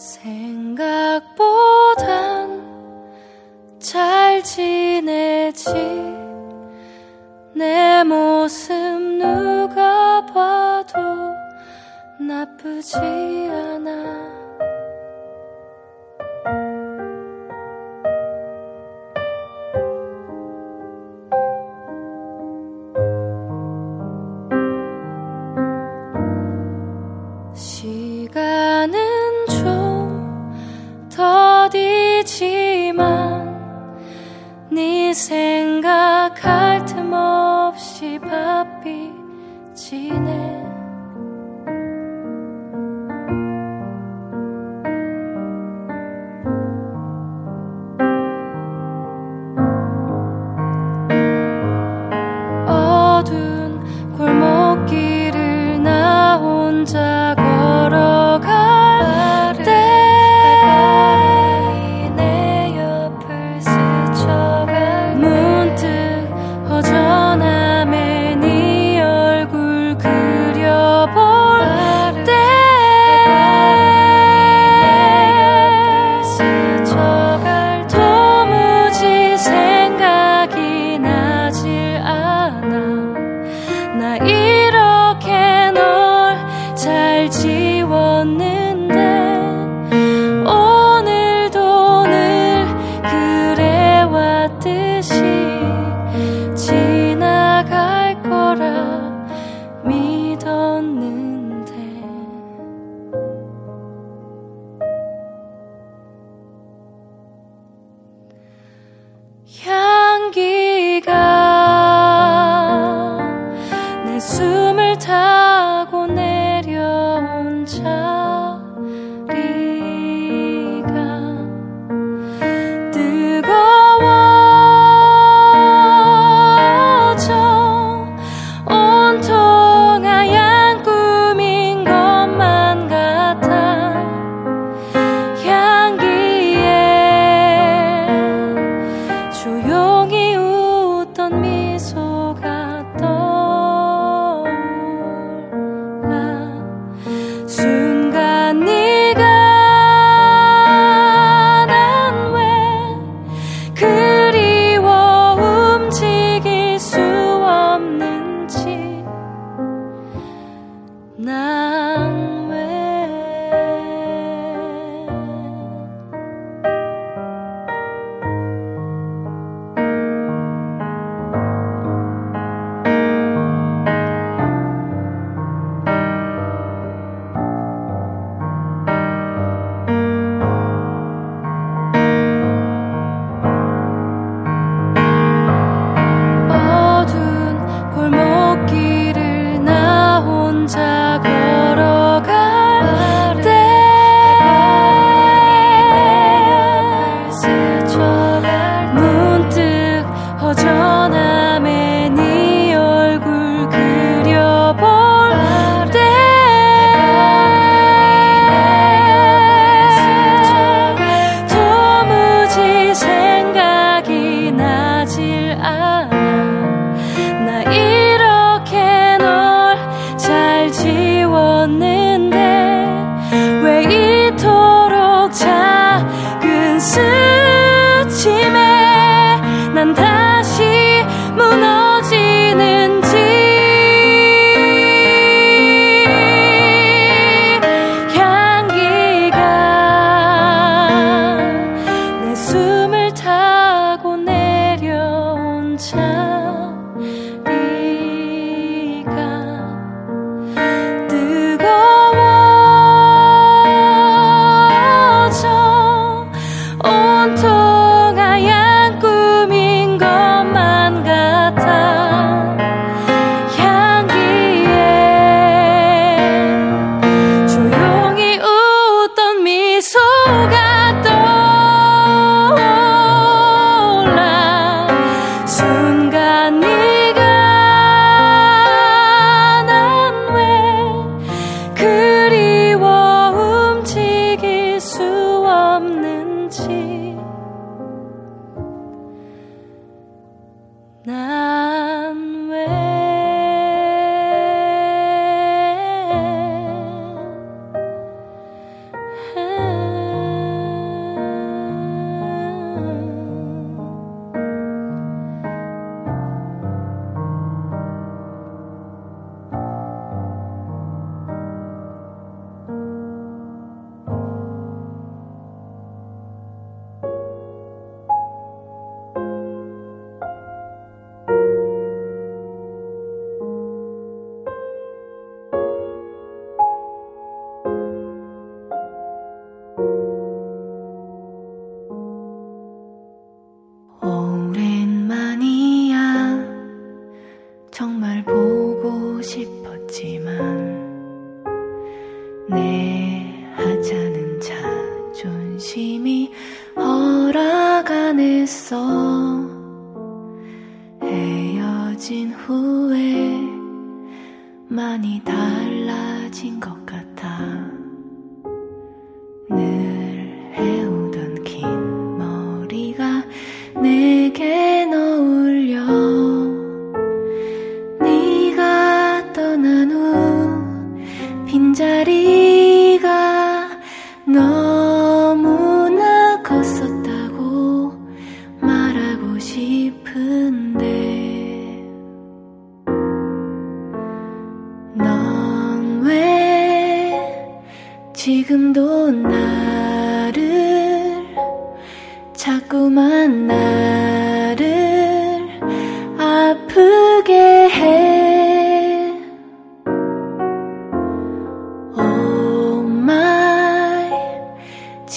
생각보단 잘 지내지. 내 모습 누가 봐도 나쁘지 않아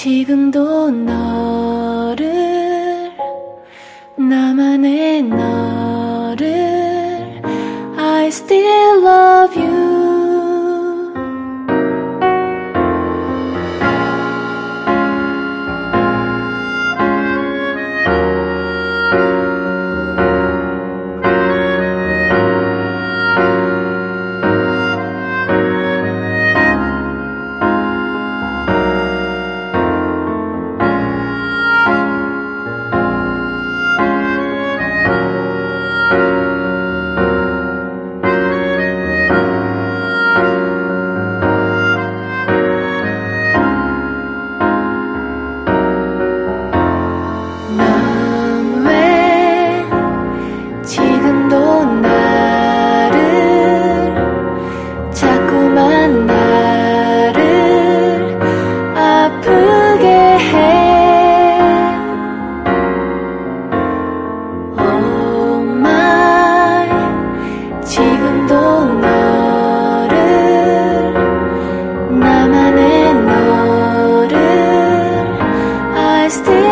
지금도 너 Stay.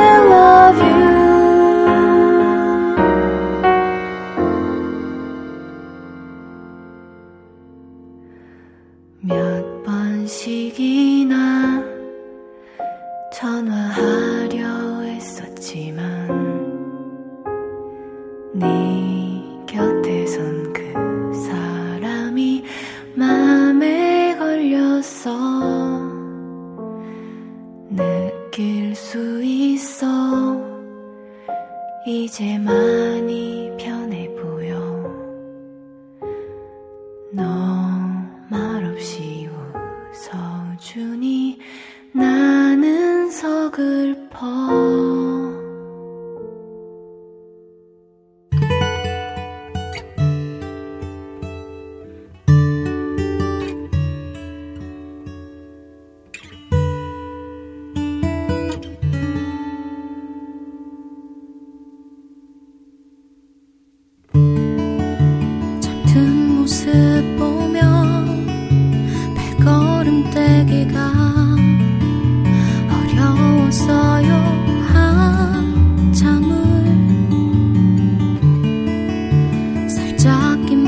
제나 그랬듯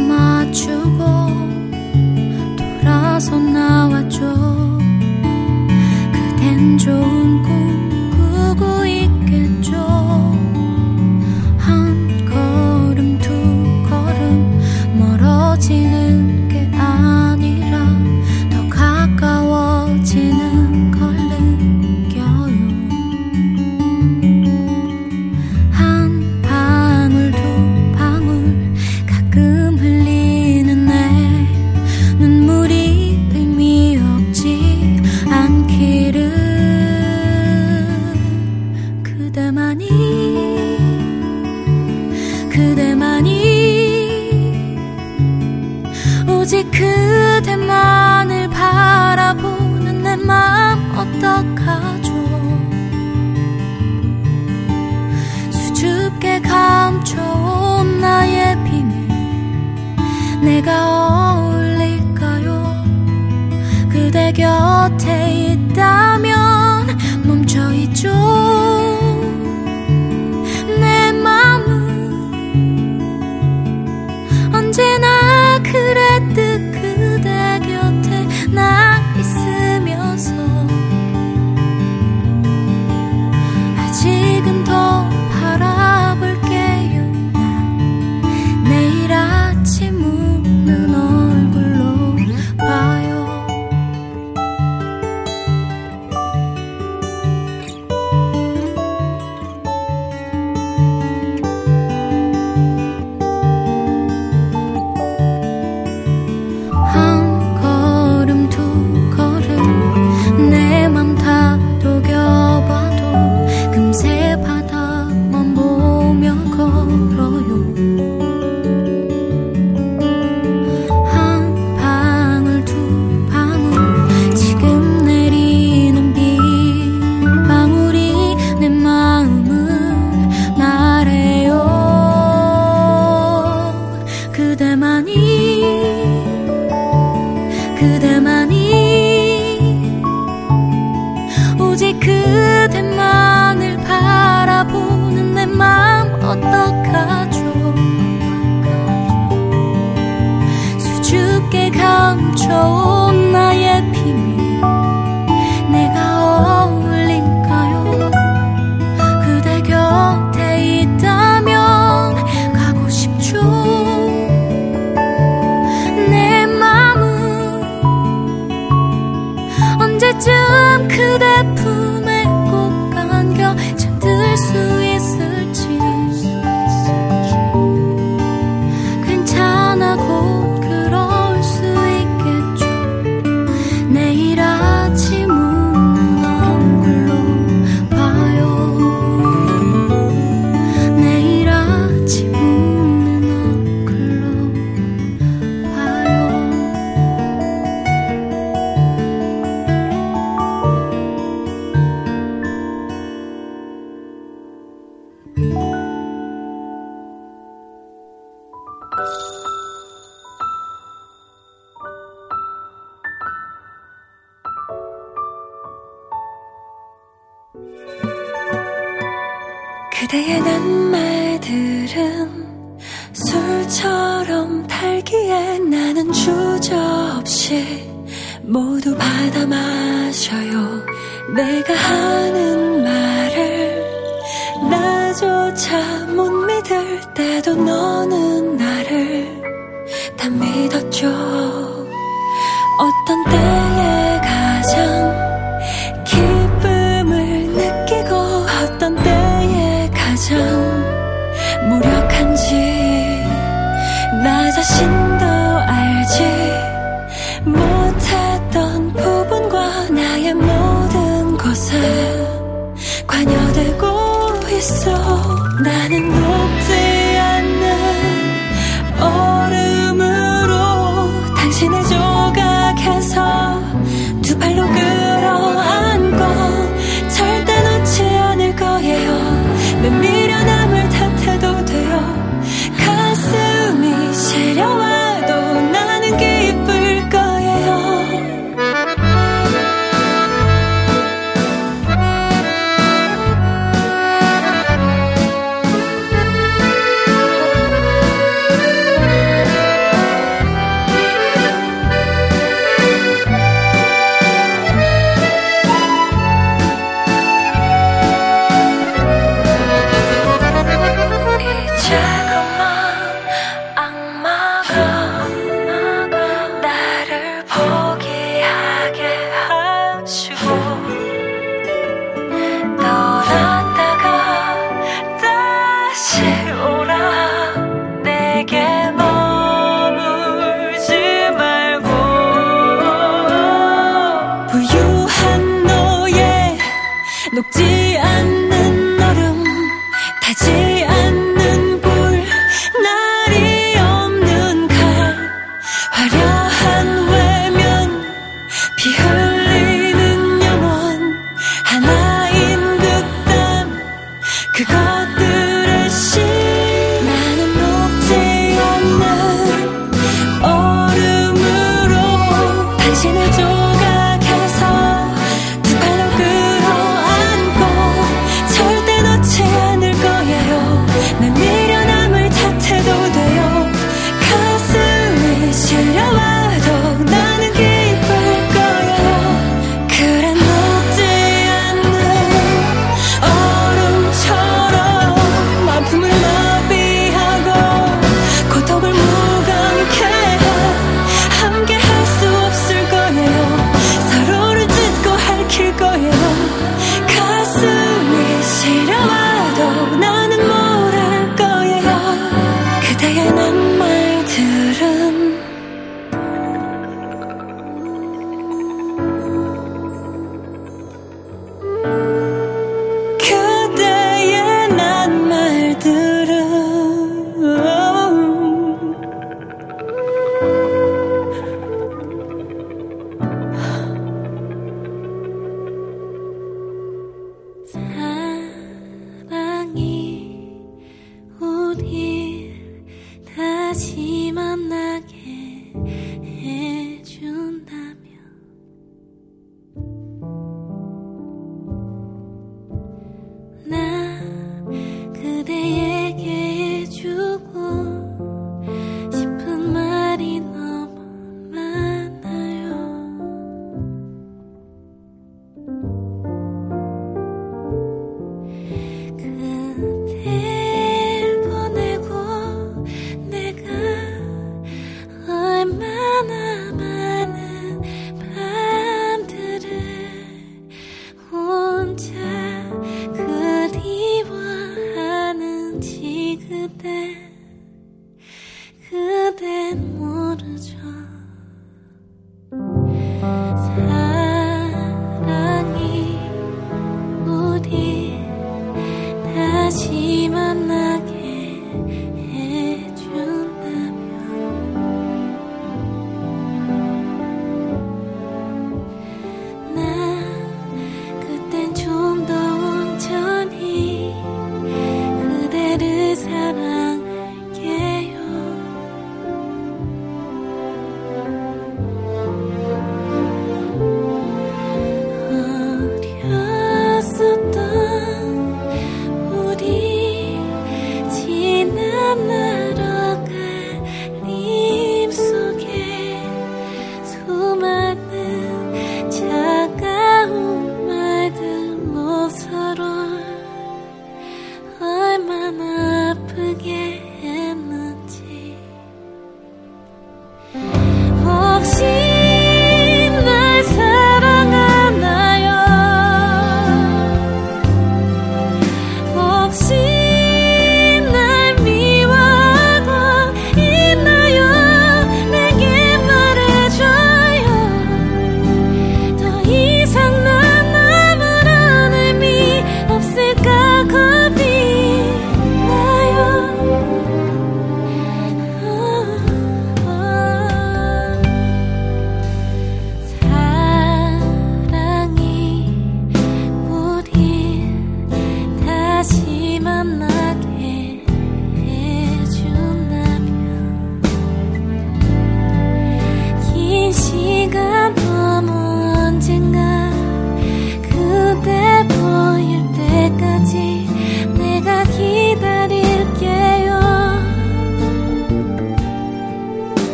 그대 곁에 나 있을 어떤 때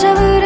잡으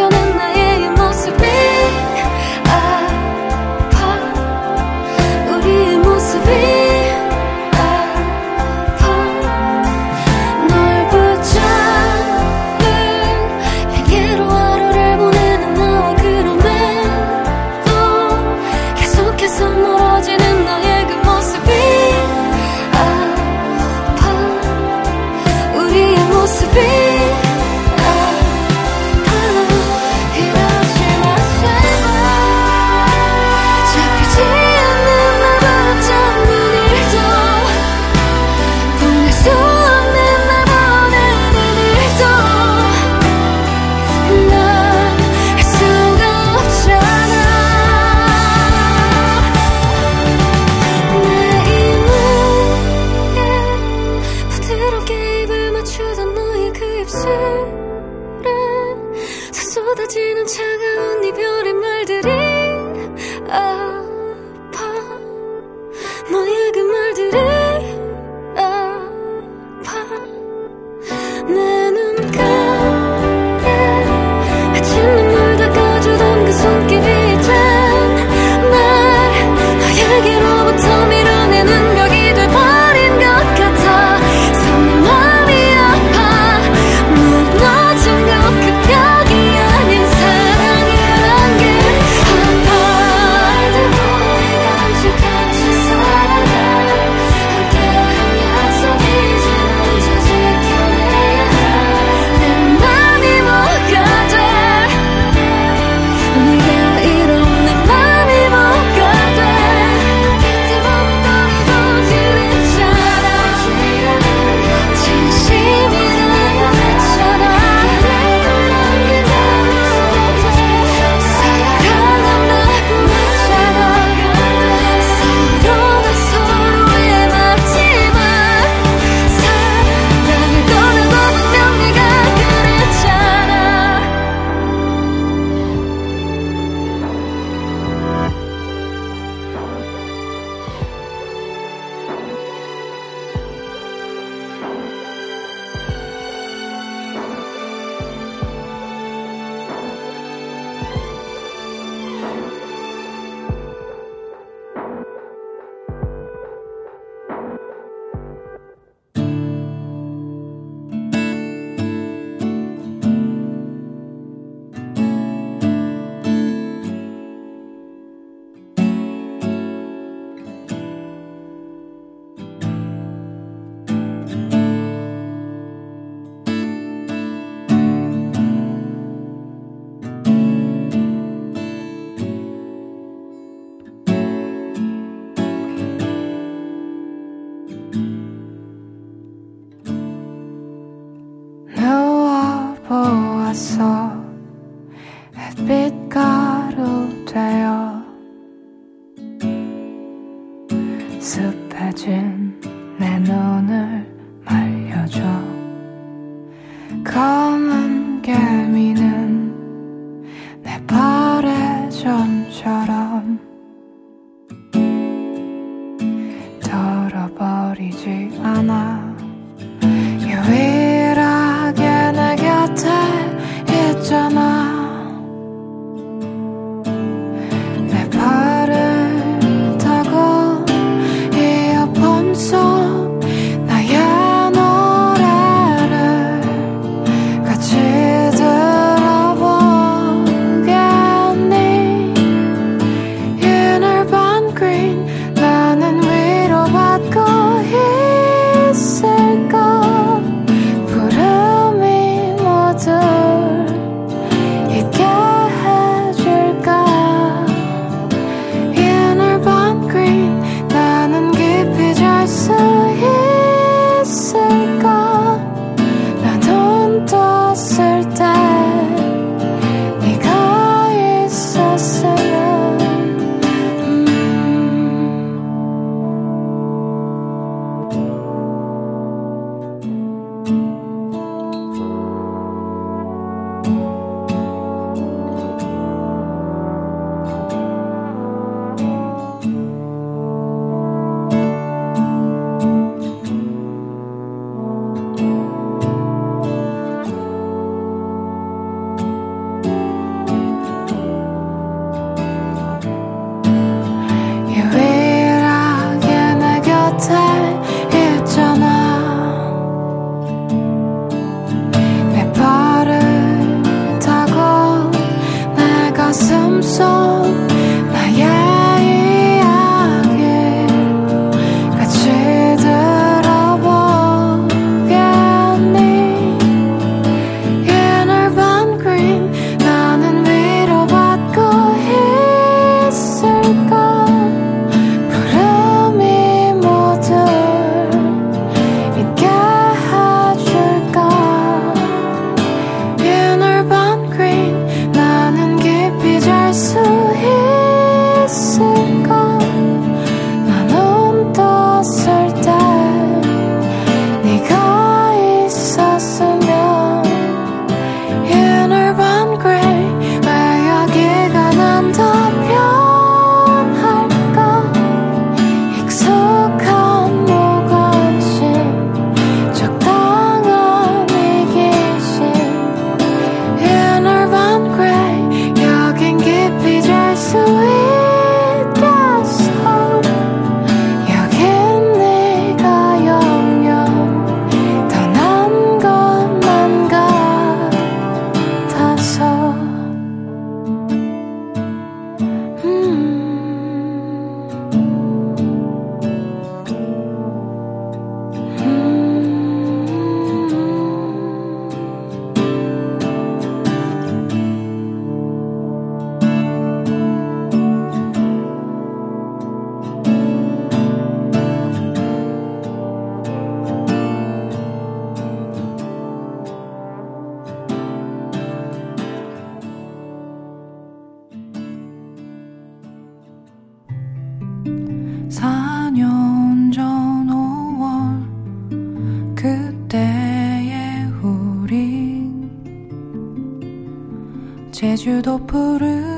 주도 부르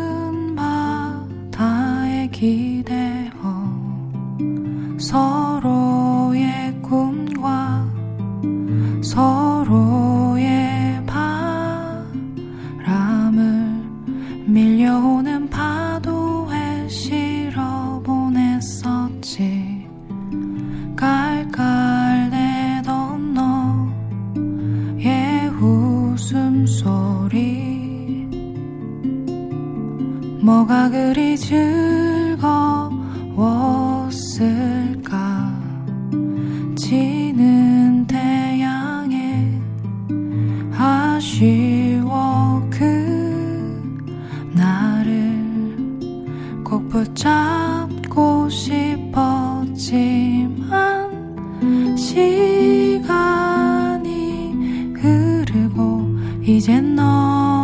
잡고 싶었지만 시간이 흐르고 이젠 너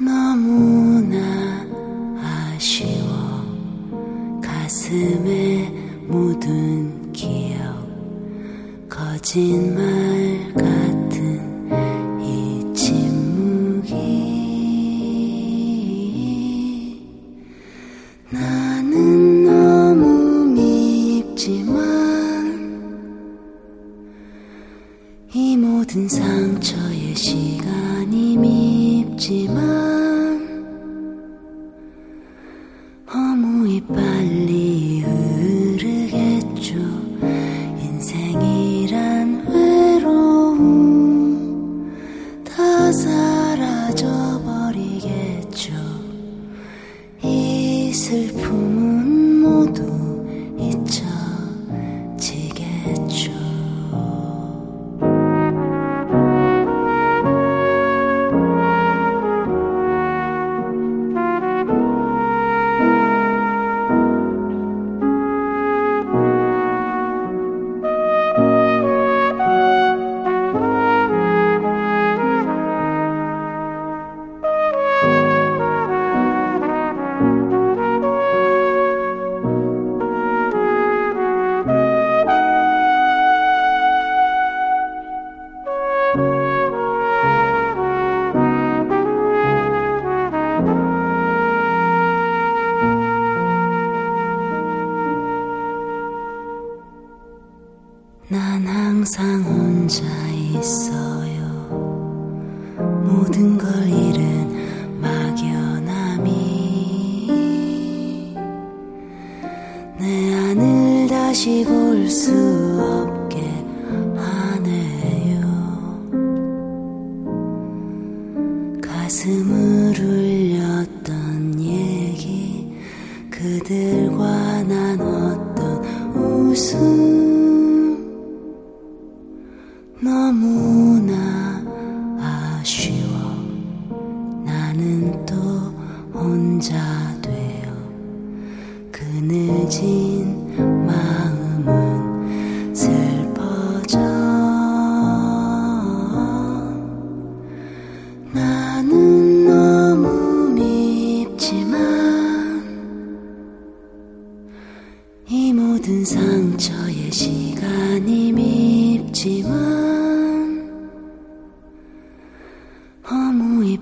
너무나 아쉬워. 가슴에 묻은 기억 거짓말.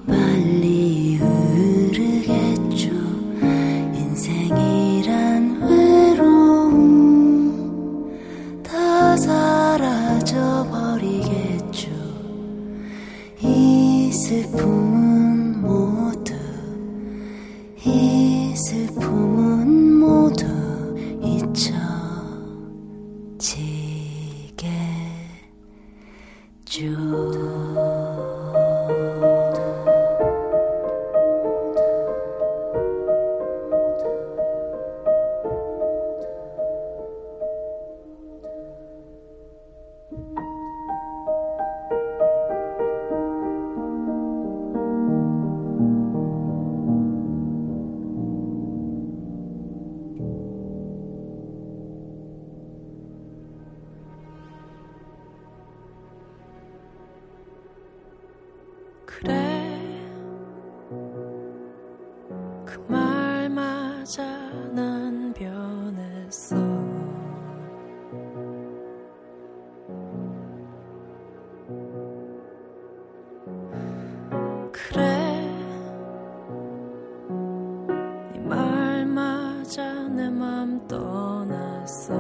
goodbye. coração.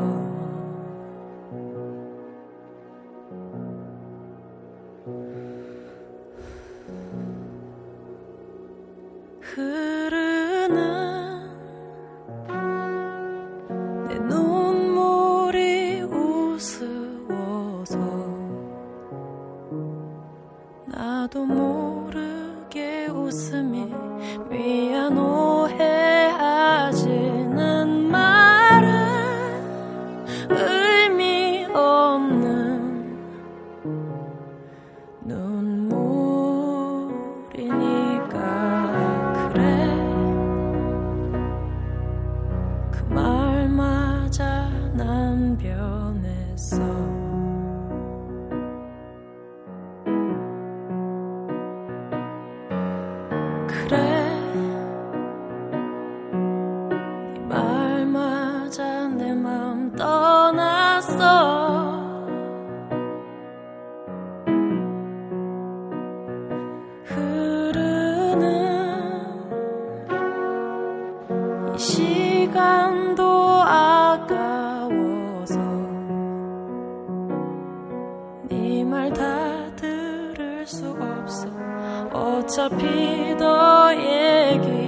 어차피 더 얘기